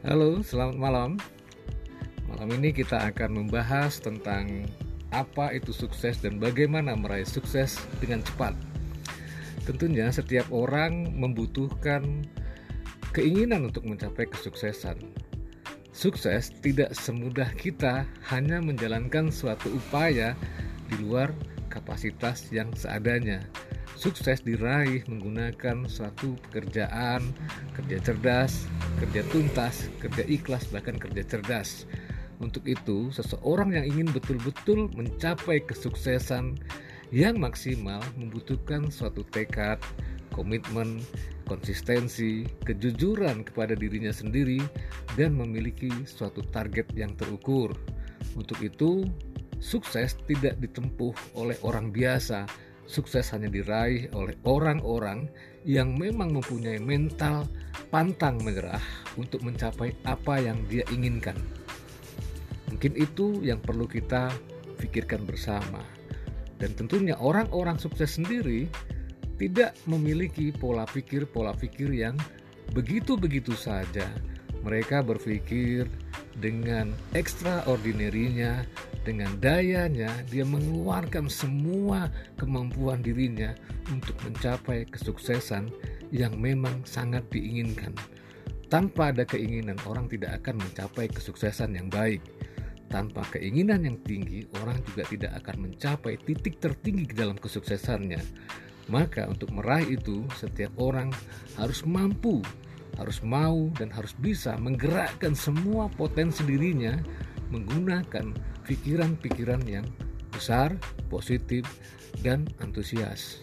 Halo, selamat malam. Malam ini kita akan membahas tentang apa itu sukses dan bagaimana meraih sukses dengan cepat. Tentunya setiap orang membutuhkan keinginan untuk mencapai kesuksesan. Sukses tidak semudah kita hanya menjalankan suatu upaya di luar kapasitas yang seadanya sukses diraih menggunakan suatu pekerjaan, kerja cerdas, kerja tuntas, kerja ikhlas, bahkan kerja cerdas. Untuk itu, seseorang yang ingin betul-betul mencapai kesuksesan yang maksimal membutuhkan suatu tekad, komitmen, konsistensi, kejujuran kepada dirinya sendiri, dan memiliki suatu target yang terukur. Untuk itu, sukses tidak ditempuh oleh orang biasa, sukses hanya diraih oleh orang-orang yang memang mempunyai mental pantang menyerah untuk mencapai apa yang dia inginkan. Mungkin itu yang perlu kita pikirkan bersama. Dan tentunya orang-orang sukses sendiri tidak memiliki pola pikir-pola pikir yang begitu-begitu saja. Mereka berpikir dengan extraordinary-nya, dengan dayanya, dia mengeluarkan semua kemampuan dirinya untuk mencapai kesuksesan yang memang sangat diinginkan. Tanpa ada keinginan, orang tidak akan mencapai kesuksesan yang baik. Tanpa keinginan yang tinggi, orang juga tidak akan mencapai titik tertinggi dalam kesuksesannya. Maka, untuk meraih itu, setiap orang harus mampu harus mau dan harus bisa menggerakkan semua potensi dirinya menggunakan pikiran-pikiran yang besar, positif, dan antusias.